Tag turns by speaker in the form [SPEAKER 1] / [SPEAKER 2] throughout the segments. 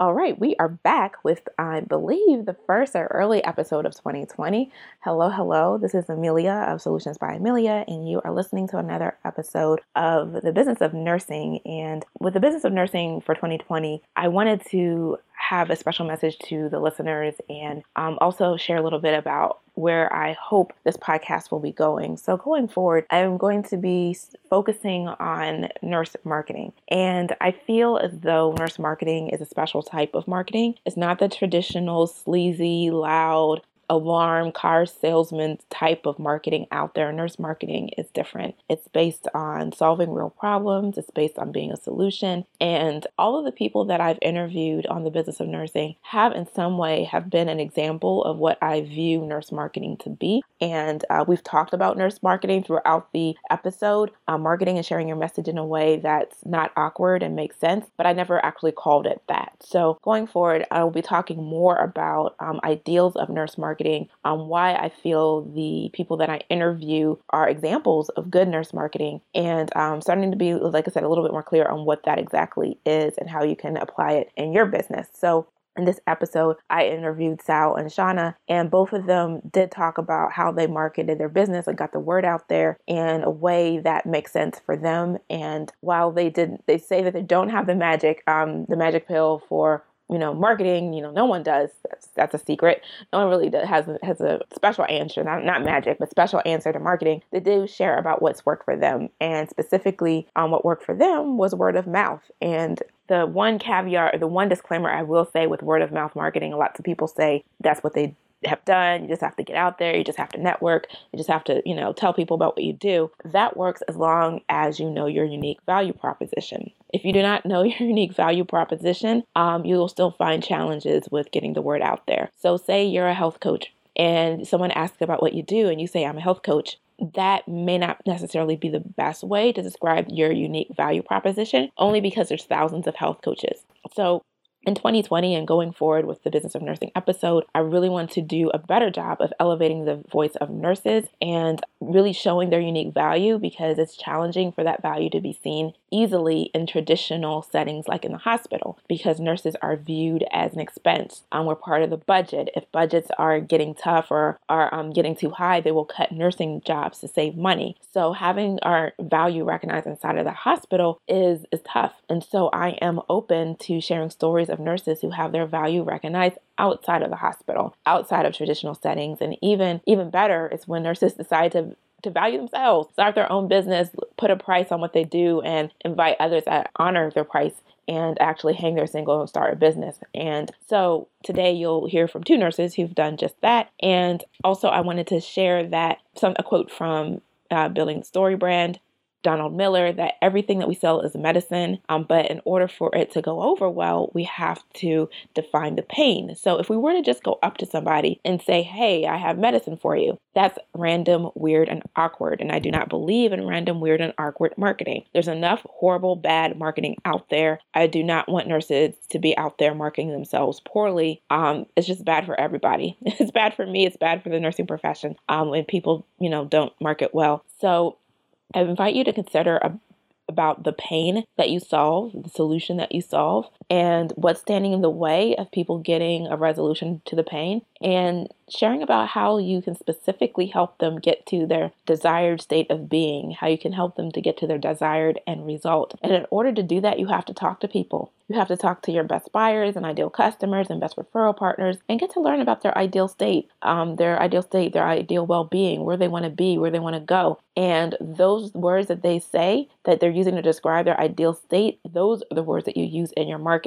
[SPEAKER 1] All right, we are back with, I believe, the first or early episode of 2020. Hello, hello. This is Amelia of Solutions by Amelia, and you are listening to another episode of the business of nursing. And with the business of nursing for 2020, I wanted to have a special message to the listeners and um, also share a little bit about where I hope this podcast will be going. So, going forward, I'm going to be focusing on nurse marketing. And I feel as though nurse marketing is a special type of marketing. It's not the traditional sleazy, loud, alarm car salesman type of marketing out there. Nurse marketing is different. It's based on solving real problems, it's based on being a solution. And all of the people that I've interviewed on the business of nursing have in some way have been an example of what I view nurse marketing to be. And uh, we've talked about nurse marketing throughout the episode, uh, marketing and sharing your message in a way that's not awkward and makes sense, but I never actually called it that. So going forward, I will be talking more about um, ideals of nurse marketing marketing, um, why I feel the people that I interview are examples of good nurse marketing, and um, starting to be, like I said, a little bit more clear on what that exactly is and how you can apply it in your business. So, in this episode, I interviewed Sal and Shauna, and both of them did talk about how they marketed their business and got the word out there in a way that makes sense for them. And while they did, they say that they don't have the magic, um, the magic pill for you know, marketing, you know, no one does. That's, that's a secret. No one really does, has has a special answer, not not magic, but special answer to marketing. They do share about what's worked for them, and specifically, um, what worked for them was word of mouth. And the one caveat, or the one disclaimer I will say with word of mouth marketing, lots of people say that's what they have done. You just have to get out there. You just have to network. You just have to, you know, tell people about what you do. That works as long as you know your unique value proposition. If you do not know your unique value proposition, um, you will still find challenges with getting the word out there. So, say you're a health coach and someone asks about what you do, and you say, I'm a health coach that may not necessarily be the best way to describe your unique value proposition only because there's thousands of health coaches. So in 2020 and going forward with the Business of Nursing episode, I really want to do a better job of elevating the voice of nurses and really showing their unique value because it's challenging for that value to be seen easily in traditional settings like in the hospital because nurses are viewed as an expense. Um, we're part of the budget. If budgets are getting tough or are um, getting too high, they will cut nursing jobs to save money. So having our value recognized inside of the hospital is, is tough. And so I am open to sharing stories of of nurses who have their value recognized outside of the hospital, outside of traditional settings. And even even better is when nurses decide to to value themselves, start their own business, put a price on what they do, and invite others that honor their price and actually hang their single and start a business. And so today you'll hear from two nurses who've done just that. And also, I wanted to share that some a quote from uh, Building StoryBrand Donald Miller that everything that we sell is medicine, um, but in order for it to go over well, we have to define the pain. So if we were to just go up to somebody and say, Hey, I have medicine for you, that's random, weird, and awkward. And I do not believe in random, weird, and awkward marketing. There's enough horrible, bad marketing out there. I do not want nurses to be out there marketing themselves poorly. Um, it's just bad for everybody. It's bad for me, it's bad for the nursing profession um, when people, you know, don't market well. So I invite you to consider a, about the pain that you solve, the solution that you solve, and what's standing in the way of people getting a resolution to the pain, and sharing about how you can specifically help them get to their desired state of being, how you can help them to get to their desired end result. And in order to do that, you have to talk to people. You have to talk to your best buyers and ideal customers and best referral partners and get to learn about their ideal state, um, their ideal state, their ideal well being, where they want to be, where they want to go. And those words that they say that they're using to describe their ideal state, those are the words that you use in your marketing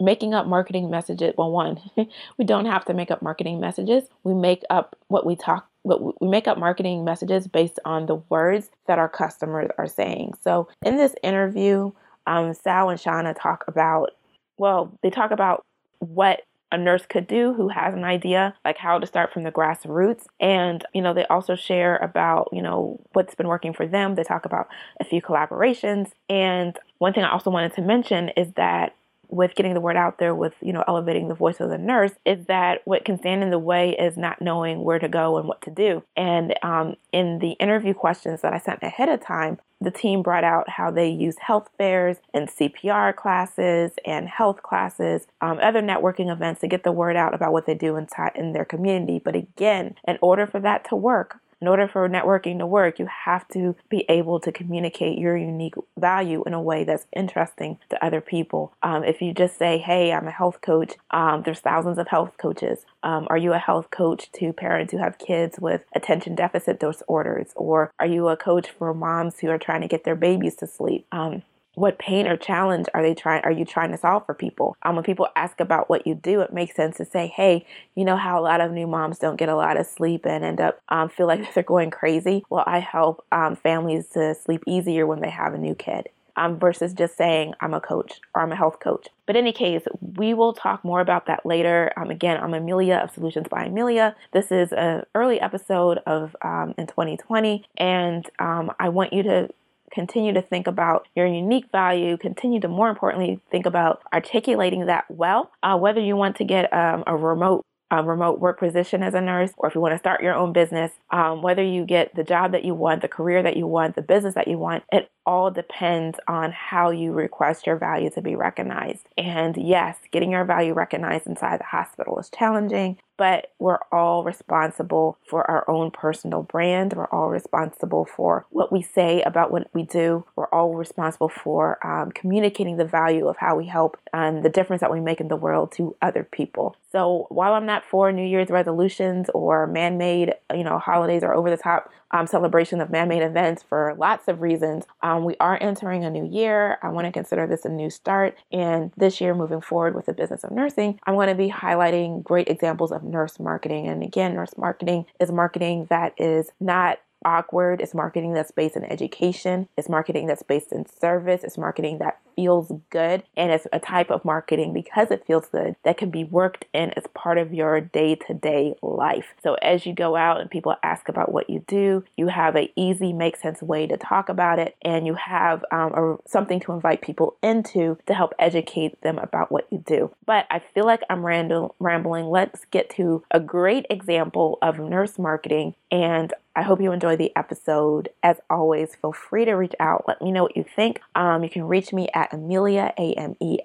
[SPEAKER 1] making up marketing messages. Well one we don't have to make up marketing messages. We make up what we talk what we make up marketing messages based on the words that our customers are saying. So in this interview um, sal and shauna talk about well they talk about what a nurse could do who has an idea like how to start from the grassroots. And you know they also share about you know what's been working for them. They talk about a few collaborations. And one thing i also wanted to mention is that with getting the word out there with you know elevating the voice of the nurse is that what can stand in the way is not knowing where to go and what to do and um, in the interview questions that i sent ahead of time the team brought out how they use health fairs and CPR classes and health classes, um, other networking events to get the word out about what they do in their community. But again, in order for that to work, in order for networking to work, you have to be able to communicate your unique value in a way that's interesting to other people. Um, if you just say, hey, I'm a health coach, um, there's thousands of health coaches. Um, are you a health coach to parents who have kids with attention deficit disorders? Or are you a coach for moms who are trying to get their babies to sleep? Um, what pain or challenge are they trying are you trying to solve for people um, when people ask about what you do it makes sense to say hey you know how a lot of new moms don't get a lot of sleep and end up um, feel like they're going crazy well i help um, families to sleep easier when they have a new kid um, versus just saying I'm a coach or I'm a health coach. But in any case, we will talk more about that later. Um, again, I'm Amelia of Solutions by Amelia. This is an early episode of um, in 2020, and um, I want you to continue to think about your unique value, continue to more importantly think about articulating that well. Uh, whether you want to get um, a remote remote work position as a nurse, or if you want to start your own business, um, whether you get the job that you want, the career that you want, the business that you want, it all depends on how you request your value to be recognized. And yes, getting your value recognized inside the hospital is challenging, but we're all responsible for our own personal brand. We're all responsible for what we say about what we do. We're all responsible for um, communicating the value of how we help and the difference that we make in the world to other people. So while I'm not for New Year's resolutions or man-made, you know, holidays or over-the-top um, celebration of man made events for lots of reasons. Um, we are entering a new year. I want to consider this a new start. And this year, moving forward with the business of nursing, I'm going to be highlighting great examples of nurse marketing. And again, nurse marketing is marketing that is not awkward. It's marketing that's based in education. It's marketing that's based in service. It's marketing that feels good. And it's a type of marketing because it feels good that can be worked in as part of your day to day life. So as you go out and people ask about what you do, you have a easy, make sense way to talk about it. And you have um, a, something to invite people into to help educate them about what you do. But I feel like I'm random, rambling. Let's get to a great example of nurse marketing. And I hope you enjoy the episode. As always, feel free to reach out. Let me know what you think. Um, you can reach me at Amelia, A M E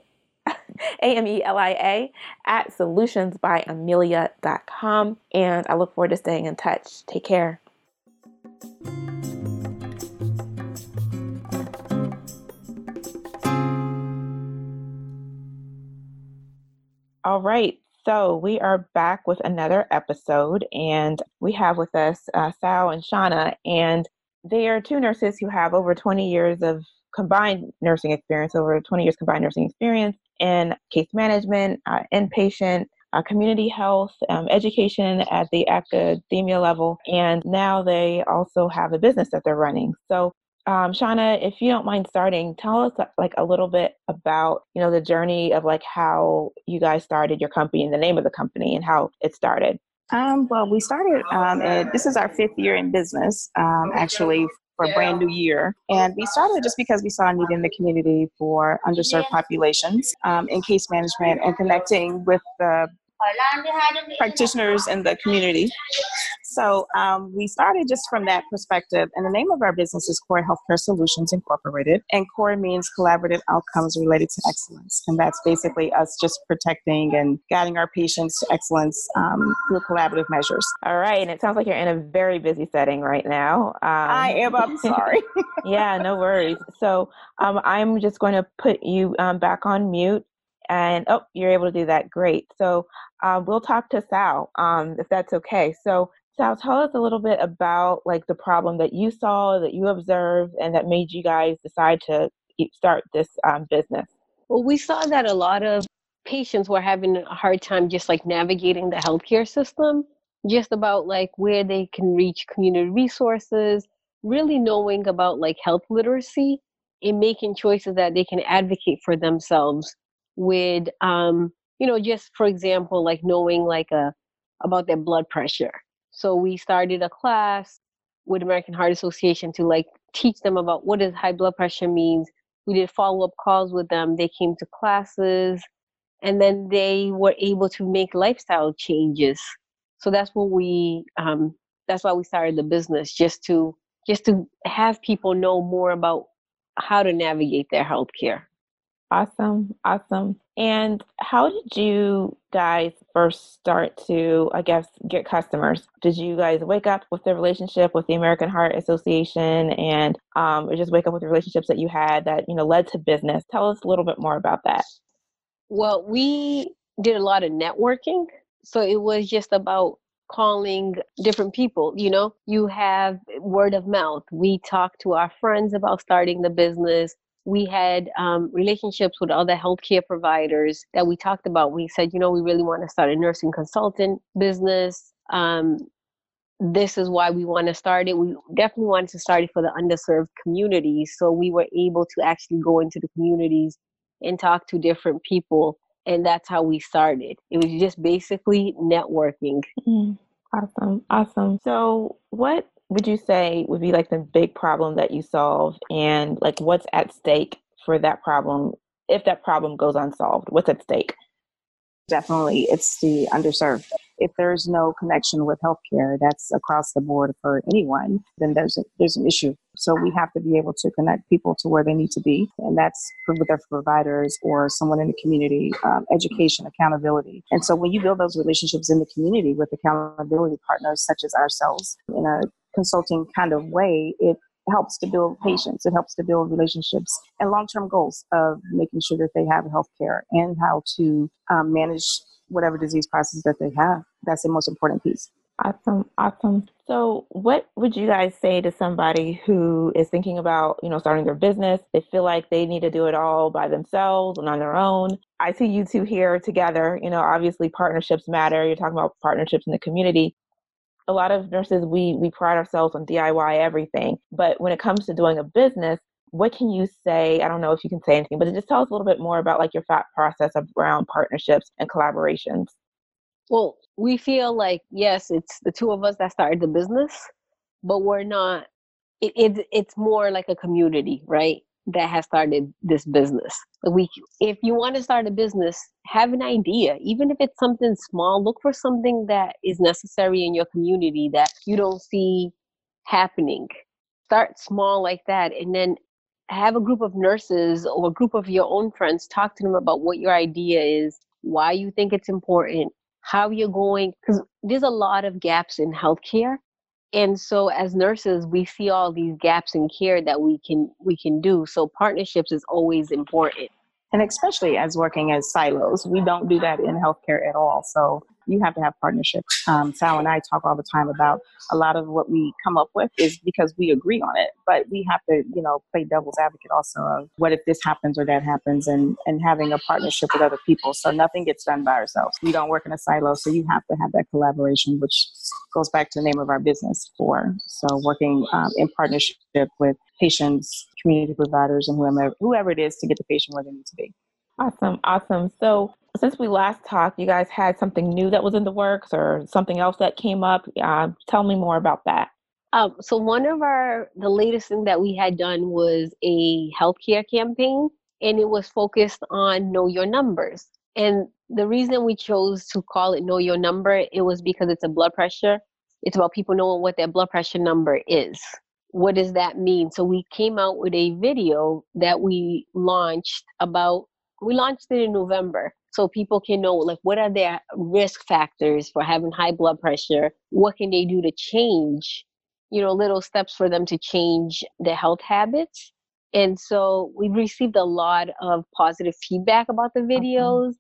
[SPEAKER 1] A-M-E-L-I-A at solutionsbyamelia.com. And I look forward to staying in touch. Take care. All right. So we are back with another episode, and we have with us uh, Sal and Shauna, and they are two nurses who have over 20 years of combined nursing experience, over 20 years combined nursing experience in case management, uh, inpatient, uh, community health, um, education at the academia level, and now they also have a business that they're running. So um, Shauna, if you don't mind starting, tell us like a little bit about you know the journey of like how you guys started your company and the name of the company and how it started.
[SPEAKER 2] Um, well, we started. Um, at, this is our fifth year in business, um, actually for a brand new year, and we started just because we saw a need in the community for underserved populations um, in case management and connecting with the practitioners in the community. So um, we started just from that perspective. And the name of our business is Core Healthcare Solutions Incorporated. And Core means collaborative outcomes related to excellence. And that's basically us just protecting and guiding our patients to excellence um, through collaborative measures.
[SPEAKER 1] All right. And it sounds like you're in a very busy setting right now. Um,
[SPEAKER 2] I am. I'm sorry.
[SPEAKER 1] yeah, no worries. So um, I'm just going to put you um, back on mute and oh, you're able to do that. Great. So uh, we'll talk to Sal um, if that's okay. So Sal, tell us a little bit about like the problem that you saw, that you observed, and that made you guys decide to start this um, business.
[SPEAKER 3] Well, we saw that a lot of patients were having a hard time just like navigating the healthcare system, just about like where they can reach community resources, really knowing about like health literacy and making choices that they can advocate for themselves with um you know just for example like knowing like a uh, about their blood pressure so we started a class with american heart association to like teach them about what does high blood pressure means we did follow up calls with them. They came to classes and then they were able to make lifestyle changes. So that's what we, um, that's why we started the business just to, just to have people know more about how to navigate their healthcare.
[SPEAKER 1] Awesome. Awesome. And how did you guys first start to, I guess, get customers? Did you guys wake up with the relationship with the American Heart Association and um, or just wake up with the relationships that you had that, you know, led to business? Tell us a little bit more about that.
[SPEAKER 3] Well, we did a lot of networking. So it was just about calling different people you know you have word of mouth we talked to our friends about starting the business we had um, relationships with other healthcare providers that we talked about. We said, you know, we really want to start a nursing consultant business. Um, this is why we want to start it. We definitely wanted to start it for the underserved communities. So we were able to actually go into the communities and talk to different people. And that's how we started. It was just basically networking.
[SPEAKER 1] Mm, awesome. Awesome. So, what would you say would be like the big problem that you solve and like what's at stake for that problem if that problem goes unsolved? What's at stake?
[SPEAKER 2] Definitely it's the underserved. If there's no connection with healthcare that's across the board for anyone then there's a, there's an issue. So we have to be able to connect people to where they need to be and that's with their providers or someone in the community um, education accountability. And so when you build those relationships in the community with accountability partners such as ourselves in a consulting kind of way, it helps to build patience. It helps to build relationships and long term goals of making sure that they have health care and how to um, manage whatever disease process that they have. That's the most important piece.
[SPEAKER 1] Awesome, awesome. So, what would you guys say to somebody who is thinking about, you know, starting their business? They feel like they need to do it all by themselves and on their own. I see you two here together. You know, obviously partnerships matter. You're talking about partnerships in the community a lot of nurses we we pride ourselves on DIY everything, but when it comes to doing a business, what can you say? I don't know if you can say anything, but just tell us a little bit more about like your thought process around partnerships and collaborations.
[SPEAKER 3] Well, we feel like yes, it's the two of us that started the business, but we're not. It, it it's more like a community, right? That has started this business. We, if you want to start a business, have an idea, even if it's something small. Look for something that is necessary in your community that you don't see happening. Start small like that, and then have a group of nurses or a group of your own friends. Talk to them about what your idea is, why you think it's important, how you're going. Because there's a lot of gaps in healthcare and so as nurses we see all these gaps in care that we can we can do. So partnerships is always important.
[SPEAKER 2] And especially as working as silos we don't do that in healthcare at all. So you have to have partnerships. Um, Sal and I talk all the time about a lot of what we come up with is because we agree on it, but we have to, you know, play devil's advocate also of what if this happens or that happens and, and having a partnership with other people. So nothing gets done by ourselves. We don't work in a silo, so you have to have that collaboration, which goes back to the name of our business for. So working um, in partnership with patients, community providers, and whoever, whoever it is to get the patient where they need to be.
[SPEAKER 1] Awesome, awesome. So since we last talked, you guys had something new that was in the works or something else that came up. Uh, tell me more about that.
[SPEAKER 3] Um, so one of our the latest thing that we had done was a healthcare campaign, and it was focused on know your numbers. And the reason we chose to call it know your number, it was because it's a blood pressure. It's about people knowing what their blood pressure number is. What does that mean? So we came out with a video that we launched about we launched it in November so people can know like what are their risk factors for having high blood pressure? What can they do to change you know little steps for them to change their health habits? And so we've received a lot of positive feedback about the videos.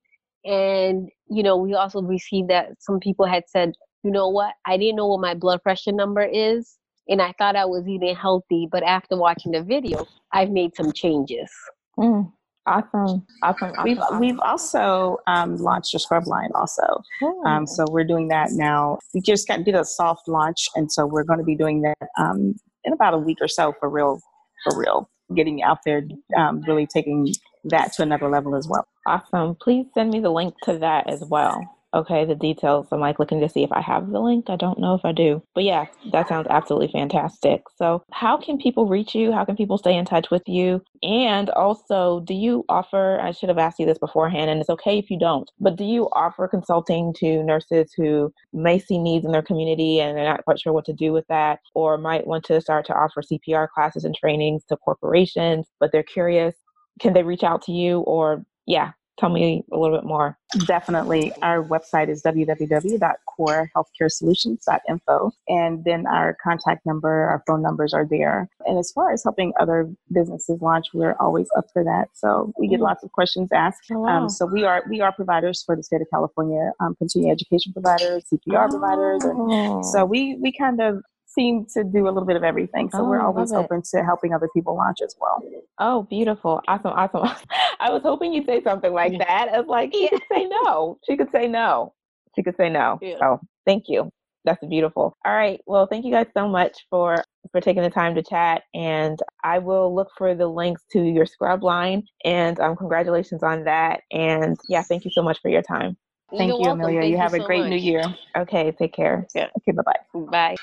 [SPEAKER 3] Okay. and you know we also received that some people had said you know what? I didn't know what my blood pressure number is and i thought i was eating healthy but after watching the video i've made some changes.
[SPEAKER 1] Mm. Awesome. Awesome. awesome
[SPEAKER 2] we've
[SPEAKER 1] awesome.
[SPEAKER 2] we've also um, launched a scrub line also. Um, so we're doing that now. We just got did a soft launch, and so we're going to be doing that um, in about a week or so for real, for real. Getting out there, um, really taking that to another level as well.
[SPEAKER 1] Awesome. Please send me the link to that as well. Okay, the details. I'm like looking to see if I have the link. I don't know if I do. But yeah, that sounds absolutely fantastic. So, how can people reach you? How can people stay in touch with you? And also, do you offer, I should have asked you this beforehand, and it's okay if you don't, but do you offer consulting to nurses who may see needs in their community and they're not quite sure what to do with that, or might want to start to offer CPR classes and trainings to corporations, but they're curious? Can they reach out to you or, yeah, tell me a little bit more.
[SPEAKER 2] Definitely. Our website is www.corehealthcaresolutions.info. And then our contact number, our phone numbers are there. And as far as helping other businesses launch, we're always up for that. So we get mm. lots of questions asked. Oh, wow. um, so we are we are providers for the state of California, um, continuing education providers, CPR oh. providers. And so we, we kind of seem to do a little bit of everything. So oh, we're always open to helping other people launch as well.
[SPEAKER 1] Oh, beautiful. Awesome. Awesome. I was hoping you'd say something like yeah. that. It's like, she could say no. She could say no. She could say no. Yeah. So thank you. That's beautiful. All right. Well, thank you guys so much for for taking the time to chat. And I will look for the links to your scrub line. And um, congratulations on that. And yeah, thank you so much for your time.
[SPEAKER 2] Thank You're you, welcome. Amelia. Thank you have you a so great much. new year.
[SPEAKER 1] Okay. Take care.
[SPEAKER 2] Yeah. Okay. Bye-bye.
[SPEAKER 3] Bye.